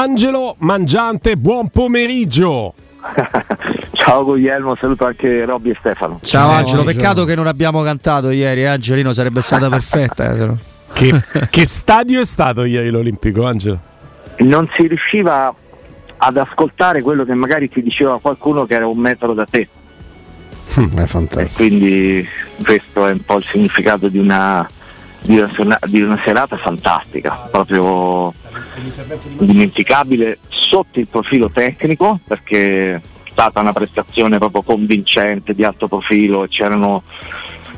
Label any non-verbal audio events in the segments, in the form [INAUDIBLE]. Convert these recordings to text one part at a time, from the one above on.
Angelo Mangiante, buon pomeriggio. [LAUGHS] Ciao Guglielmo, saluto anche Robby e Stefano. Ciao, Ciao Angelo, Angelo, peccato che non abbiamo cantato ieri, eh, Angelino sarebbe stata [LAUGHS] perfetta. Eh, che, [LAUGHS] che stadio è stato ieri l'Olimpico, Angelo? Non si riusciva ad ascoltare quello che magari ti diceva qualcuno che era un metro da te. Mm, è fantastico. E quindi questo è un po' il significato di una, di una, di una serata fantastica, proprio indimenticabile sotto il profilo tecnico perché è stata una prestazione proprio convincente di alto profilo e c'erano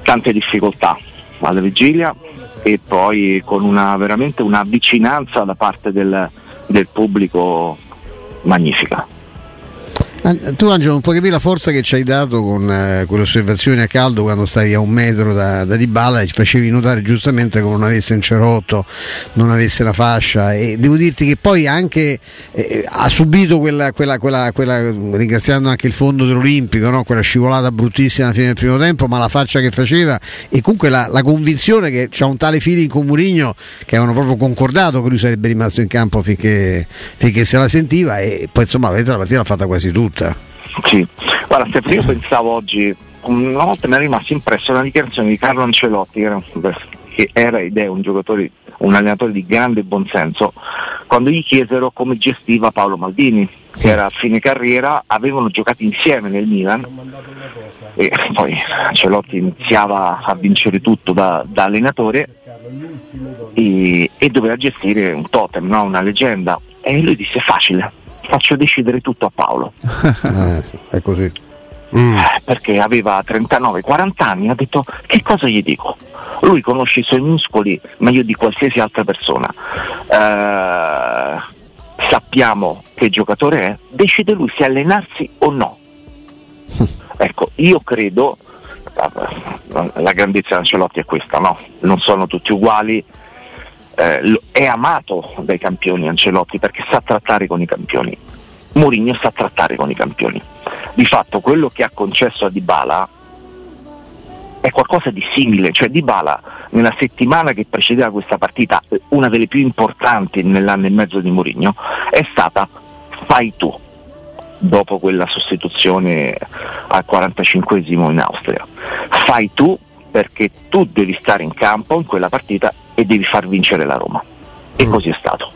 tante difficoltà alla vigilia e poi con una, veramente una vicinanza da parte del, del pubblico magnifica. Tu Angelo, non puoi capire la forza che ci hai dato con eh, quelle osservazioni a caldo quando stavi a un metro da, da Dybala e ci facevi notare giustamente che non avesse un cerotto, non avesse la fascia e devo dirti che poi anche eh, ha subito quella, quella, quella, quella, ringraziando anche il fondo dell'Olimpico, no? quella scivolata bruttissima alla fine del primo tempo, ma la faccia che faceva e comunque la, la convinzione che c'è un tale feeling con Murigno che avevano proprio concordato che lui sarebbe rimasto in campo finché, finché se la sentiva e poi insomma la partita l'ha fatta quasi tutta tutta. Sì, guarda Stefano, io pensavo oggi, una volta mi è rimasto impresso una dichiarazione di Carlo Ancelotti, che era ed è un giocatore, un allenatore di grande buonsenso, quando gli chiesero come gestiva Paolo Maldini, che era a fine carriera, avevano giocato insieme nel Milan e poi Ancelotti iniziava a vincere tutto da, da allenatore e, e, doveva gestire un totem, no? una leggenda. E lui disse facile, faccio decidere tutto a Paolo. [LAUGHS] eh, è così. Mm. Perché aveva 39-40 anni, ha detto che cosa gli dico? Lui conosce i suoi muscoli meglio di qualsiasi altra persona. Eh, sappiamo che giocatore è, decide lui se allenarsi o no. [LAUGHS] ecco, io credo, la grandezza di Ancelotti è questa, no? Non sono tutti uguali, eh, è amato dai campioni Ancelotti perché sa trattare con i campioni. Mourinho sa trattare con i campioni. Di fatto quello che ha concesso a Dybala è qualcosa di simile, cioè Dybala nella settimana che precedeva questa partita, una delle più importanti nell'anno e mezzo di Mourinho, è stata fai tu dopo quella sostituzione al 45 in Austria. Fai tu perché tu devi stare in campo in quella partita e devi far vincere la Roma. E mm. così è stato.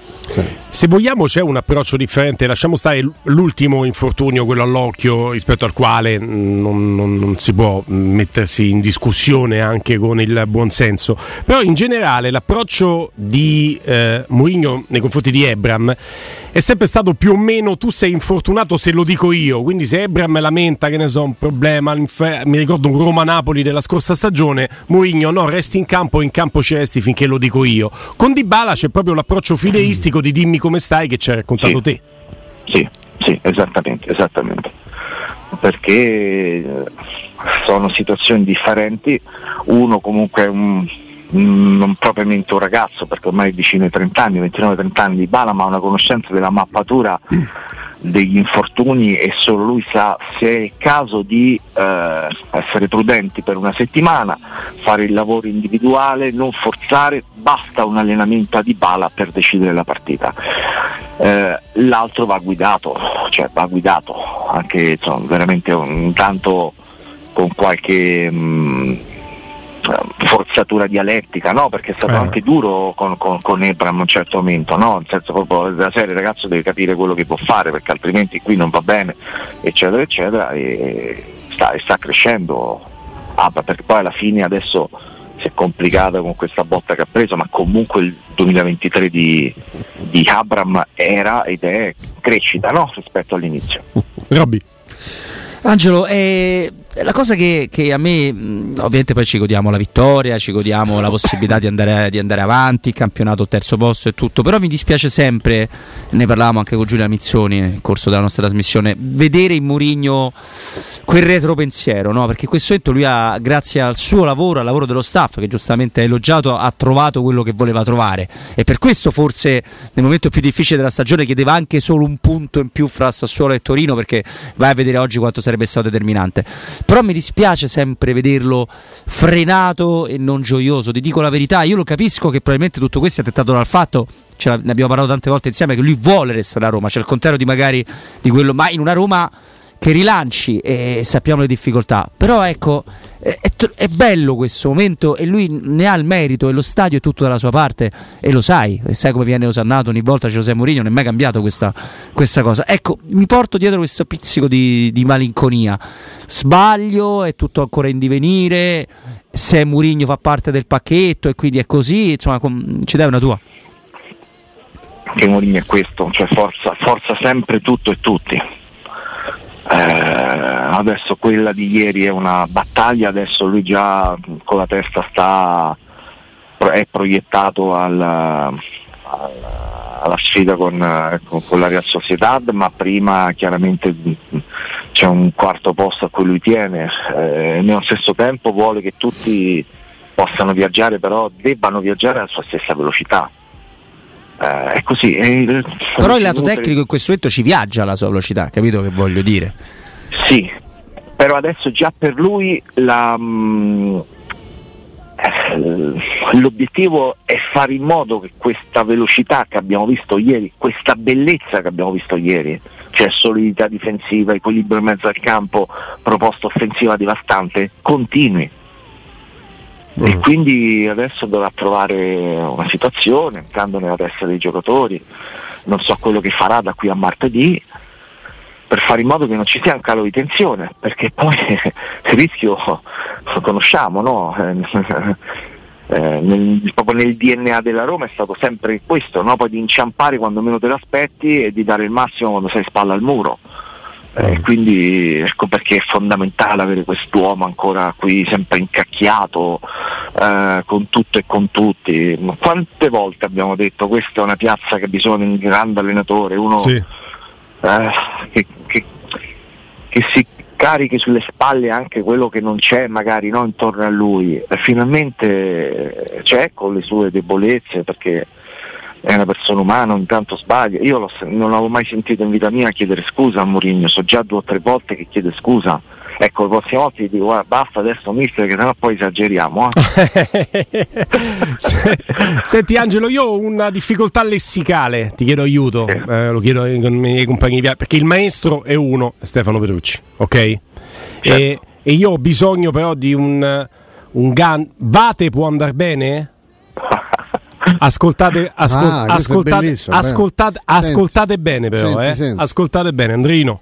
Se vogliamo c'è un approccio differente, lasciamo stare l'ultimo infortunio, quello all'occhio, rispetto al quale non, non, non si può mettersi in discussione anche con il buonsenso, però in generale l'approccio di eh, Mourinho nei confronti di Ebram è sempre stato più o meno tu sei infortunato se lo dico io, quindi se Ebram lamenta che ne so un problema, mi ricordo un Roma-Napoli della scorsa stagione, Mourinho no, resti in campo, in campo ci resti finché lo dico io. Con Dybala c'è proprio l'approccio fideistico di dimmi come stai che ci hai raccontato sì. te. Sì, sì, esattamente, esattamente. Perché eh, sono situazioni differenti, uno comunque è un non propriamente un ragazzo perché ormai è vicino ai 30 anni, 29-30 anni di Bala, ma ha una conoscenza della mappatura degli infortuni e solo lui sa se è il caso di eh, essere prudenti per una settimana, fare il lavoro individuale, non forzare, basta un allenamento di bala per decidere la partita. Eh, l'altro va guidato, cioè va guidato, anche insomma, veramente un tanto con qualche... Mh, mm, forzatura dialettica, no? perché è stato eh. anche duro con, con, con Ebram a un certo momento, no? nel senso proprio della serie il ragazzo deve capire quello che può fare perché altrimenti qui non va bene, eccetera, eccetera, e sta, e sta crescendo Abba, perché poi alla fine adesso si è complicato con questa botta che ha preso, ma comunque il 2023 di, di Abram era ed è crescita no? rispetto all'inizio. Robby. Angelo, eh, la cosa che, che, a me, ovviamente poi ci godiamo la vittoria, ci godiamo la possibilità di andare, di andare, avanti, campionato terzo posto e tutto, però mi dispiace sempre, ne parlavamo anche con Giulia Mizzoni nel corso della nostra trasmissione, vedere in Murigno quel retropensiero, no? perché questo momento lui ha, grazie al suo lavoro, al lavoro dello staff, che giustamente ha elogiato, ha trovato quello che voleva trovare e per questo forse nel momento più difficile della stagione chiedeva anche solo un punto in più fra Sassuolo e Torino, perché vai a vedere oggi quanto sarebbe stato determinante però mi dispiace sempre vederlo frenato e non gioioso, ti dico la verità, io lo capisco che probabilmente tutto questo è dettato dal fatto, ne abbiamo parlato tante volte insieme, che lui vuole restare a Roma, cioè il contrario di magari di quello, ma in una Roma che rilanci e sappiamo le difficoltà. Però ecco, è, è, bello questo momento e lui ne ha il merito e lo stadio è tutto dalla sua parte e lo sai, e sai come viene osannato ogni volta José Mourinho, non è mai cambiato questa, questa, cosa. Ecco, mi porto dietro questo pizzico di, di, malinconia. Sbaglio, è tutto ancora in divenire, se Mourinho fa parte del pacchetto e quindi è così, insomma, com- ci dai una tua? Che Mourinho è questo, cioè forza, forza sempre tutto e tutti eh, adesso quella di ieri è una battaglia, adesso lui già con la testa sta, è proiettato al, al, alla sfida con, con, la Real Sociedad, ma prima chiaramente c'è un quarto posto a cui lui tiene, eh, nello stesso tempo vuole che tutti possano viaggiare, però debbano viaggiare alla sua stessa velocità. Eh, è così. È, Però il lato tecnico in questo momento ci viaggia alla sua velocità, capito che voglio dire? Sì, però adesso già per lui la, mh, eh, l'obiettivo è fare in modo che questa velocità che abbiamo visto ieri, questa bellezza che abbiamo visto ieri, cioè solidità difensiva, equilibrio in mezzo al campo, proposta offensiva devastante, continui e mm. quindi adesso dovrà trovare una situazione, entrando nella testa dei giocatori, non so quello che farà da qui a martedì, per fare in modo che non ci sia un calo di tensione, perché poi [LAUGHS] il rischio lo conosciamo, no? [LAUGHS] Eh, nel, proprio nel DNA della Roma è stato sempre questo, no? poi di inciampare quando meno te l'aspetti e di dare il massimo quando sei spalla al muro. Eh, quindi ecco perché è fondamentale avere quest'uomo ancora qui sempre incacchiato eh, con tutto e con tutti. Quante volte abbiamo detto questa è una piazza che bisogna di un grande allenatore, uno sì. eh, che, che, che, si carichi sulle spalle anche quello che non c'è magari no, intorno a lui. E finalmente c'è con le sue debolezze perché è una persona umana, ogni tanto sbaglia. Io non l'avevo mai sentito in vita mia chiedere scusa a Mourinho, so già due o tre volte che chiede scusa. Ecco, la prossima volta gli dico guarda, basta adesso mister che sennò poi esageriamo. Eh. [LAUGHS] Senti Angelo, io ho una difficoltà lessicale, ti chiedo aiuto, eh. Lo chiedo ai miei compagni di viaggio, perché il maestro è uno, Stefano Petrucci, ok? Certo. E, e, io ho bisogno però di un, un gan... Vate può andare bene? [LAUGHS] Ascoltate, ascol- ah, ascoltate, ascoltate, ascoltate bene però, senti, eh. senti. ascoltate bene, Andrino.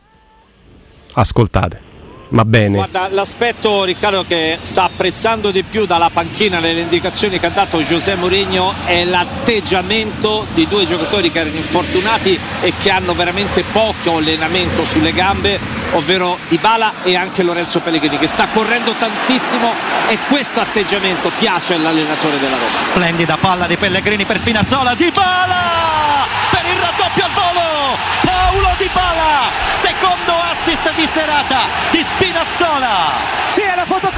Ascoltate. Ma bene. Guarda, l'aspetto Riccardo che sta apprezzando di più dalla panchina nelle indicazioni che ha dato José Mourinho è l'atteggiamento di due giocatori che erano infortunati e che hanno veramente poco allenamento sulle gambe, ovvero Dybala e anche Lorenzo Pellegrini che sta correndo tantissimo e questo atteggiamento piace all'allenatore della Roma. Splendida palla di Pellegrini per Spinazzola, Dybala il raddoppio al volo! Paulo Dybala, secondo assist di serata di Spinazzola.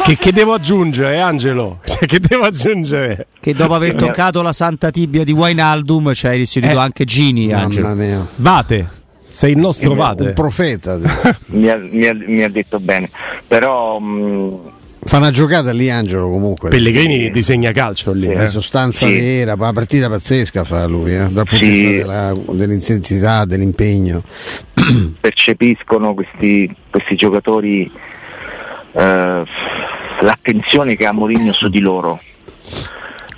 Che, che, devo aggiungere, Angelo? [LAUGHS] che devo aggiungere? Che dopo aver toccato la santa tibia di Wainaldum ci hai restituito eh, anche Gini, Angelo. Mamma mia. Vate. Sei il nostro il, Vate. Un profeta. [LAUGHS] mi, ha, mi, ha, mi, ha, detto bene. Però mh, Fa una giocata lì Angelo comunque. Pellegrini disegna calcio lì. Una eh. sostanza sì. vera, una partita pazzesca fa lui, eh, dal punto di vista dell'intensità, dell'impegno. [CLEARS THROAT] Percepiscono questi, questi giocatori eh, l'attenzione che ha Mourinho su di loro.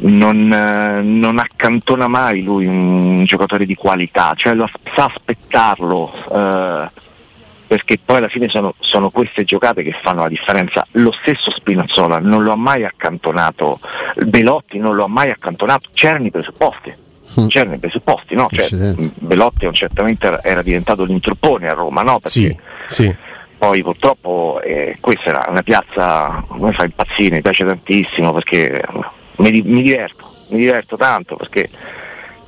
Non, eh, non, accantona mai lui un giocatore di qualità, cioè lo, sa aspettarlo eh, perché poi alla fine sono, sono, queste giocate che fanno la differenza. Lo stesso Spinazzola non lo ha mai accantonato, Belotti non lo ha mai accantonato, c'erano i presupposti. Mm. C'erano i presupposti, no? Cioè, Belotti certamente era diventato l'intruppone a Roma, no? Perché sì, sì. Poi purtroppo eh, questa era una piazza, a me fa impazzire, mi piace tantissimo perché mi, mi diverto, mi diverto tanto perché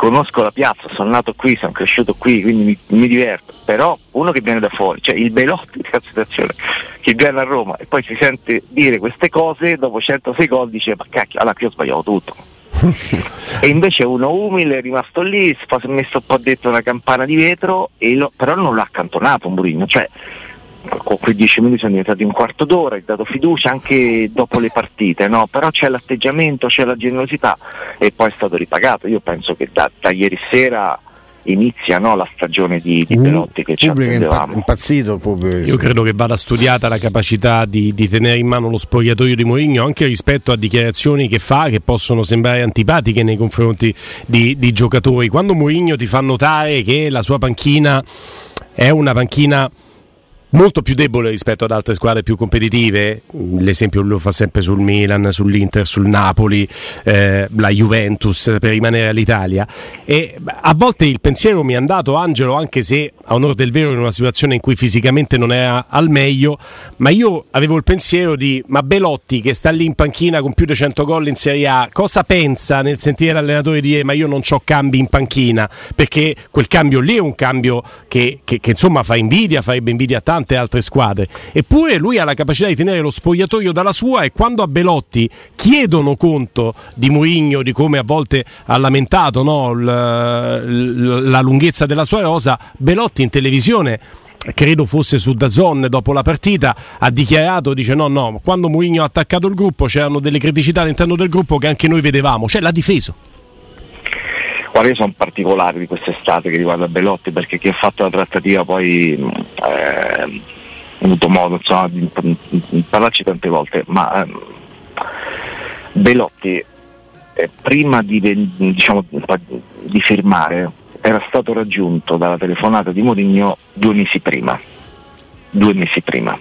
conosco la piazza, sono nato qui, sono cresciuto qui, quindi mi, mi, diverto, però uno che viene da fuori, cioè il Belotti di situazione che viene a Roma e poi si sente dire queste cose, dopo 106 gol dice ma cacchio, allora qui ho sbagliato tutto. [LAUGHS] e invece uno umile è rimasto lì, si è messo un po' dentro una campana di vetro, lo, però non l'ha accantonato un burino, cioè quei dieci minuti sono diventati un quarto d'ora, hai dato fiducia anche dopo le partite, no? però c'è l'atteggiamento, c'è la generosità e poi è stato ripagato. Io penso che da, da ieri sera inizia no, la stagione di, di Belotti che ci attendevamo. impazzito pubblico. Io credo che vada studiata la capacità di, di tenere in mano lo spogliatoio di Mourinho anche rispetto a dichiarazioni che fa che possono sembrare antipatiche nei confronti di, di giocatori. Quando Mourinho ti fa notare che la sua panchina è una panchina molto più debole rispetto ad altre squadre più competitive. L'esempio lo fa sempre sul Milan, sull'Inter, sul Napoli, eh, la Juventus per rimanere all'Italia. E a volte il pensiero mi è andato, Angelo, anche se a onore del vero in una situazione in cui fisicamente non era al meglio, ma io avevo il pensiero di ma Belotti che sta lì in panchina con più di 100 gol in Serie A, cosa pensa nel sentire l'allenatore dire ma io non ho cambi in panchina? Perché quel cambio lì è un cambio che, che, che insomma fa invidia, farebbe invidia a tante altre squadre. Eppure lui ha la capacità di tenere lo spogliatoio dalla sua e quando a Belotti chiedono conto di Mourinho, di come a volte ha lamentato no, la, la lunghezza della sua rosa, Belotti in televisione credo fosse su Dazon dopo la partita ha dichiarato dice no no quando Mourinho ha attaccato il gruppo c'erano delle criticità all'interno del gruppo che anche noi vedevamo cioè l'ha difeso Guarda, io sono particolare di quest'estate che riguarda Bellotti perché chi ha fatto la trattativa poi eh, ho avuto modo insomma, di, di parlarci tante volte ma eh, Belotti eh, prima di, diciamo, di firmare era stato raggiunto dalla telefonata di Mourinho due mesi prima. Due mesi prima.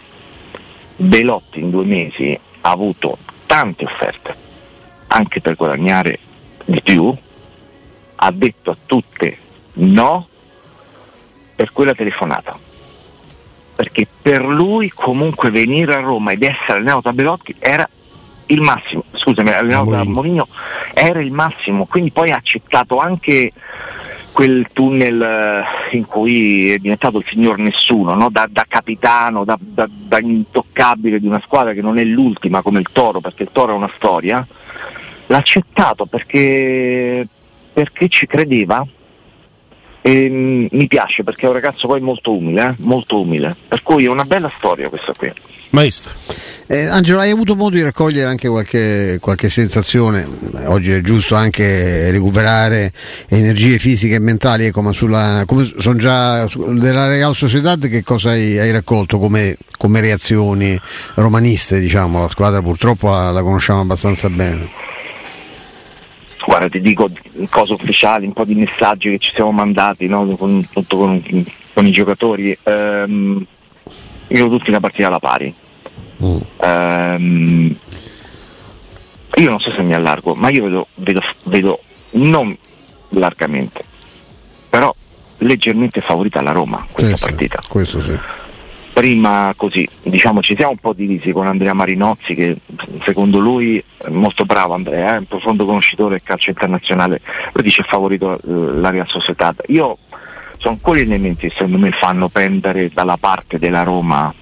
Belotti in due mesi ha avuto tante offerte, anche per guadagnare di più, ha detto a tutte no per quella telefonata. Perché per lui comunque venire a Roma ed essere allenato da Belotti era il massimo, scusami, allenato da Mourinho era il massimo, quindi poi ha accettato anche quel tunnel eh, in cui è diventato il signor nessuno, no? da, da, capitano, da, da, da, intoccabile di una squadra che non è l'ultima come il Toro, perché il Toro è una storia, l'ha accettato perché, perché ci credeva e mm, mi piace perché è un ragazzo poi molto umile, eh? molto umile, per cui è una bella storia questa qui. Maestro. Eh, Angelo, hai avuto modo di raccogliere anche qualche, qualche, sensazione? Oggi è giusto anche recuperare energie fisiche e mentali, ecco, ma sulla, come sono già della Real Sociedad che cosa hai, hai raccolto come, come, reazioni romaniste? Diciamo, la squadra purtroppo la, la conosciamo abbastanza bene. Guarda, ti dico cose ufficiali, un po' di messaggi che ci siamo mandati no? con, con, con, i giocatori. Ehm, io tutti una partita alla pari. Mm. Um, io non so se mi allargo, ma io vedo, vedo, vedo non largamente, però leggermente favorita la Roma questa sì, partita. Sì, questo sì. Prima così, diciamo ci siamo un po' divisi con Andrea Marinozzi che secondo lui è molto bravo Andrea, è un profondo conoscitore del calcio internazionale, lui dice favorito eh, la Real Sociedad. Io sono quegli elementi che secondo me fanno pendere dalla parte della Roma,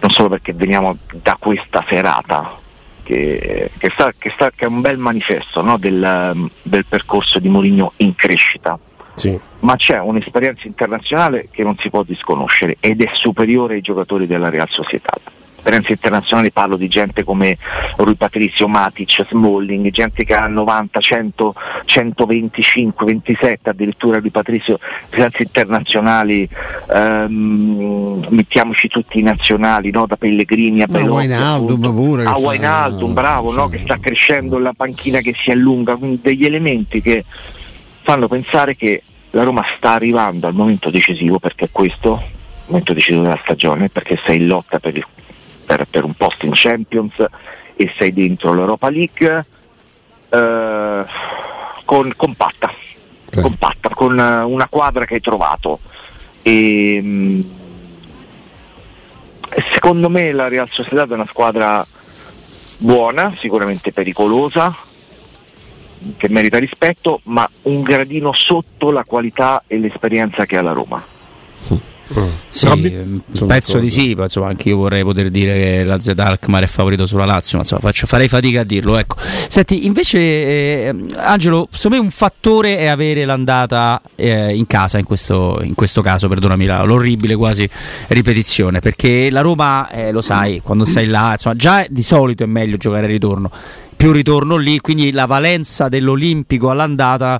non solo perché veniamo da questa serata, che, che, sta, che, sta, che è un bel manifesto no? del, del, percorso di Mourinho in crescita. Sì. Ma c'è un'esperienza internazionale che non si può disconoscere ed è superiore ai giocatori della Real Società esperienze internazionali parlo di gente come Rui Patrizio, Matic, Smalling, gente che ha 90, 100, 125, 27 addirittura di Patrizio, esperienze internazionali, ehm, mettiamoci tutti i nazionali, no? da Pellegrini a Belotti, no, a Wainaldum, bravo, no? che sta crescendo la panchina che si allunga, quindi degli elementi che fanno pensare che la Roma sta arrivando al momento decisivo perché è questo il momento decisivo della stagione perché sei in lotta per il per, per un posto in Champions e sei dentro l'Europa League eh, con, compatta, okay. compatta, con eh, una quadra che hai trovato. E, mm, secondo me la Real Sociedad è una squadra buona, sicuramente pericolosa, che merita rispetto, ma un gradino sotto la qualità e l'esperienza che ha la Roma. Sì, penso di sì, insomma, anche io vorrei poter dire che la Z Alkmaar è favorito sulla Lazio, ma insomma, faccio, farei fatica a dirlo. Ecco. Senti, invece, eh, Angelo, secondo me un fattore è avere l'andata eh, in casa in questo, in questo, caso, perdonami la, l'orribile quasi ripetizione, perché la Roma, eh, lo sai, quando sei là, insomma, già di solito è meglio giocare al ritorno più ritorno lì, quindi la valenza dell'Olimpico all'andata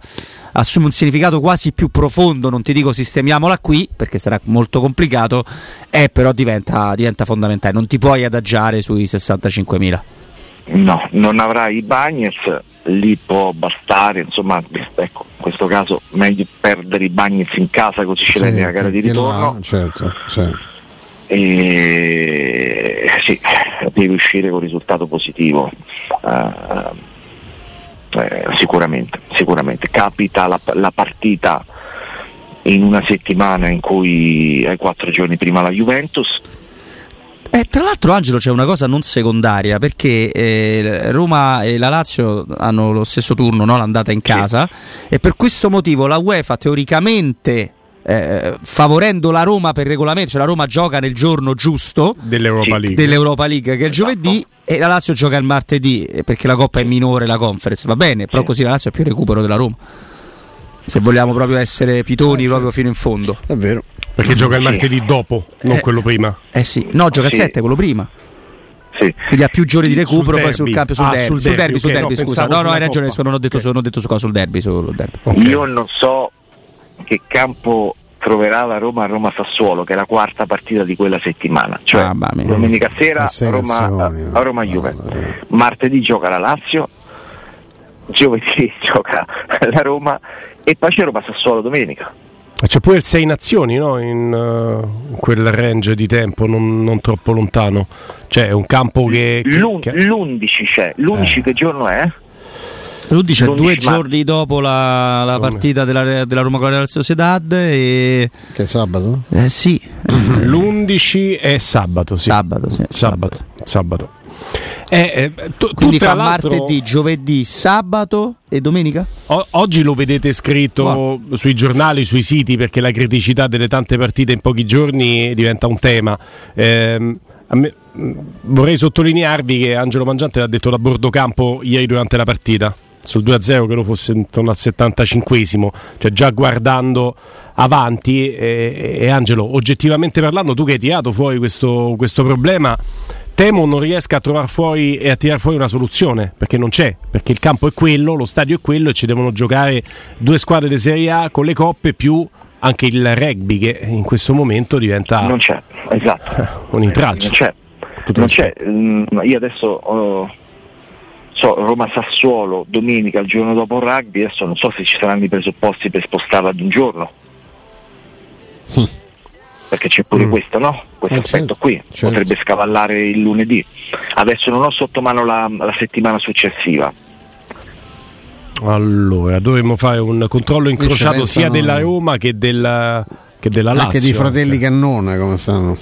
assume un significato quasi più profondo, non ti dico sistemiamola qui perché sarà molto complicato, eh, però diventa, diventa fondamentale, non ti puoi adagiare sui 65.000. No, non avrai i Bagnets, lì può bastare, insomma, ecco, in questo caso meglio perdere i Bagnets in casa così sì, ce la gara di ritorno. Là, certo, certo e sì, devi uscire con risultato positivo. Uh, eh, sicuramente, sicuramente. Capita la, la, partita in una settimana in cui hai quattro giorni prima la Juventus. Eh, tra l'altro Angelo c'è una cosa non secondaria perché eh, Roma e la Lazio hanno lo stesso turno, no? l'andata in casa sì. e per questo motivo la UEFA teoricamente eh, favorendo la Roma per regolamento, cioè la Roma gioca nel giorno giusto dell'Europa League, dell'Europa League che è esatto. giovedì e la Lazio gioca il martedì eh, perché la Coppa è minore, la conference va bene, però così la Lazio ha più recupero della Roma. Se vogliamo proprio essere pitoni proprio fino in fondo. È vero. Perché gioca il martedì dopo, non eh, quello prima. Eh sì, no, gioca il 7, quello prima. Sì. Quindi ha più giorni di recupero sul poi sul campo sul, ah, derby. sul derby, sul derby, okay, sul derby no, scusa. No, no, hai ragione, non ho detto, okay. non ho detto su cosa sul derby, sul derby. Okay. Io non so che campo troverà la Roma a Roma Sassuolo, che è la quarta partita di quella settimana. Cioè ah, domenica sera Roma, a Roma Juve. Martedì gioca la Lazio, giovedì [LAUGHS] gioca la Roma e poi c'è Roma Sassuolo domenica. C'è pure il Sei Nazioni no? in, uh, in, quel range di tempo non, non, troppo lontano. Cioè è un campo che. che, che... L'11 c'è. L'11 eh. che giorno è? Rudic è due giorni dopo la, la partita della, della, Roma con la Sociedad e... che è sabato? Eh sì [LAUGHS] l'11 è sabato sì. sabato sì. sabato, sabato. Eh, eh, tu, Quindi fa martedì, giovedì, sabato e domenica? O- oggi lo vedete scritto wow. sui giornali, sui siti perché la criticità delle tante partite in pochi giorni diventa un tema. Eh, me, vorrei sottolinearvi che Angelo Mangiante l'ha detto da bordo campo ieri durante la partita sul 2-0 che lo fosse intorno al 75esimo, cioè già guardando avanti e, e, Angelo, oggettivamente parlando, tu che hai tirato fuori questo, questo problema, temo non riesca a trovare fuori e a tirare fuori una soluzione, perché non c'è, perché il campo è quello, lo stadio è quello e ci devono giocare due squadre di Serie A con le coppe più anche il rugby che in questo momento diventa non c'è, esatto. [LAUGHS] un intralcio. Non c'è. Non c'è. Mm, io adesso ho so, Roma-Sassuolo domenica, il giorno dopo il rugby, adesso non so se ci saranno i presupposti per spostarla ad un giorno. Sì. Perché c'è pure mm. questo, no? Questo eh, aspetto certo. qui, certo. potrebbe scavallare il lunedì. Adesso non ho sotto mano la, la settimana successiva. Allora, dovremmo fare un controllo incrociato sia della Roma che della, che della Lazio. Anche di fratelli Cannone, come stanno?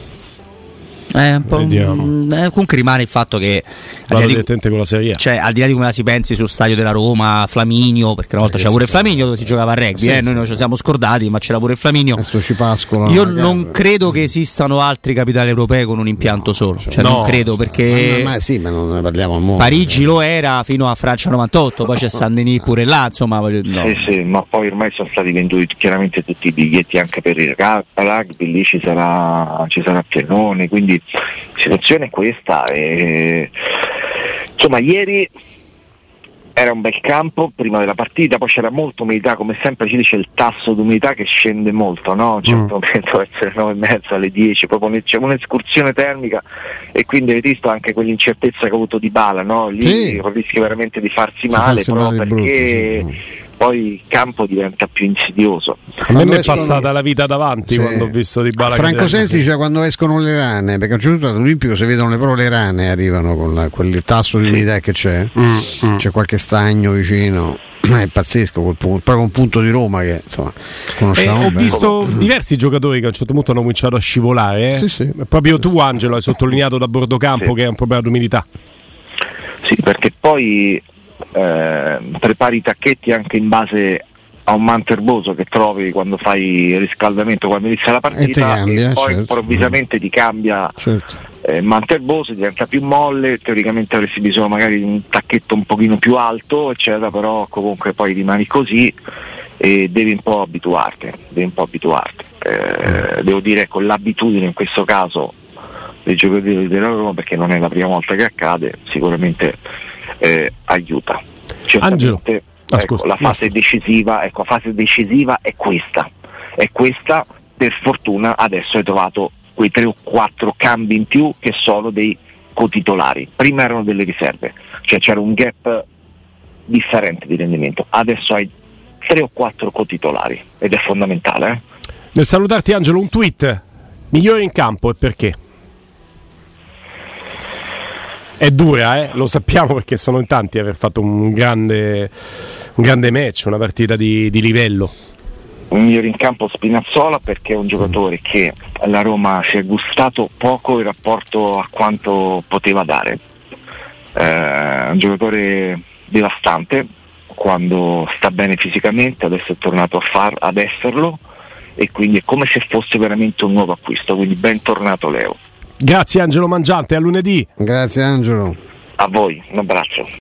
Eh, un po', mm, eh, comunque rimane il fatto che al di, di, con la Serie cioè, al di là di come la si pensi sullo stadio della Roma, Flaminio, perché una volta c'era pure il Flaminio dove si giocava a rugby, sì, eh, noi non ci siamo scordati, ma c'era pure il Flaminio. Adesso ci pascola. Io non credo che esistano altri capitali europei con un impianto no, solo, cioè, no, non credo perché ma, ma, sì, ma non ne parliamo mondo. Parigi lo era fino a Francia 98, poi c'è San Denis pure là, insomma, no. Sì, sì, ma poi ormai sono stati venduti chiaramente tutti i biglietti anche per il rugby, lì ci sarà ci sarà Piernone, quindi la situazione è questa. E... Insomma, ieri era un bel campo prima della partita, poi c'era molta umidità, come sempre ci dice il tasso di umidità che scende molto, no? A un certo mm. momento essere 9 e mezza alle 10, proprio c'è un'escursione termica e quindi avete visto anche quell'incertezza che ha avuto di bala, no? Lì sì. rischia veramente di farsi male, farsi male perché brutto, sì poi il campo diventa più insidioso. A me mi è passata la vita davanti sì. quando ho visto di Bala. Franco Sensi dice quando escono le rane, perché a un certo punto all'Olimpico si vedono le, però le rane arrivano con la, quel tasso di umidità che c'è, mm, mm. c'è qualche stagno vicino. [CLEARS THROAT] È pazzesco quel punto, proprio un punto di Roma che insomma conosciamo. Eh, ho visto diversi giocatori che a un certo punto hanno cominciato a scivolare. Eh? Sì, sì. Proprio tu, Angelo, hai sottolineato da bordo campo che è un problema di umidità. Sì, perché poi eh, prepari i tacchetti anche in base a un manto erboso che trovi quando fai il riscaldamento, quando inizia la partita, E cambia, e poi certo. improvvisamente ti cambia Certo. eh, manto erboso, diventa più molle, teoricamente avresti bisogno magari di un tacchetto un pochino più alto, eccetera, però comunque poi rimani così e devi un po' abituarti, devi un po' abituarti. Eh, devo dire con l'abitudine in questo caso dei giocatori della Roma, perché non è la prima volta che accade, sicuramente eh, aiuta. Angelo. Ecco, scusa. la fase decisiva, ecco, la fase decisiva è questa. È questa, per fortuna adesso hai trovato quei tre o quattro cambi in più che sono dei cotitolari. Prima erano delle riserve, cioè c'era un gap differente di rendimento. Adesso hai tre o quattro cotitolari ed è fondamentale. eh. Nel salutarti Angelo, un tweet. Migliore in campo e perché? È dura, eh? lo sappiamo perché sono in tanti aver fatto un grande, un grande match, una partita di, di livello. un migliore in campo Spinazzola perché è un giocatore che la Roma si è gustato poco in rapporto a quanto poteva dare. Eh, un giocatore devastante quando sta bene fisicamente, adesso è tornato far, ad esserlo e quindi è come se fosse veramente un nuovo acquisto, quindi bentornato Leo. Grazie Angelo Mangiante, a lunedì. Grazie Angelo. A voi, un abbraccio.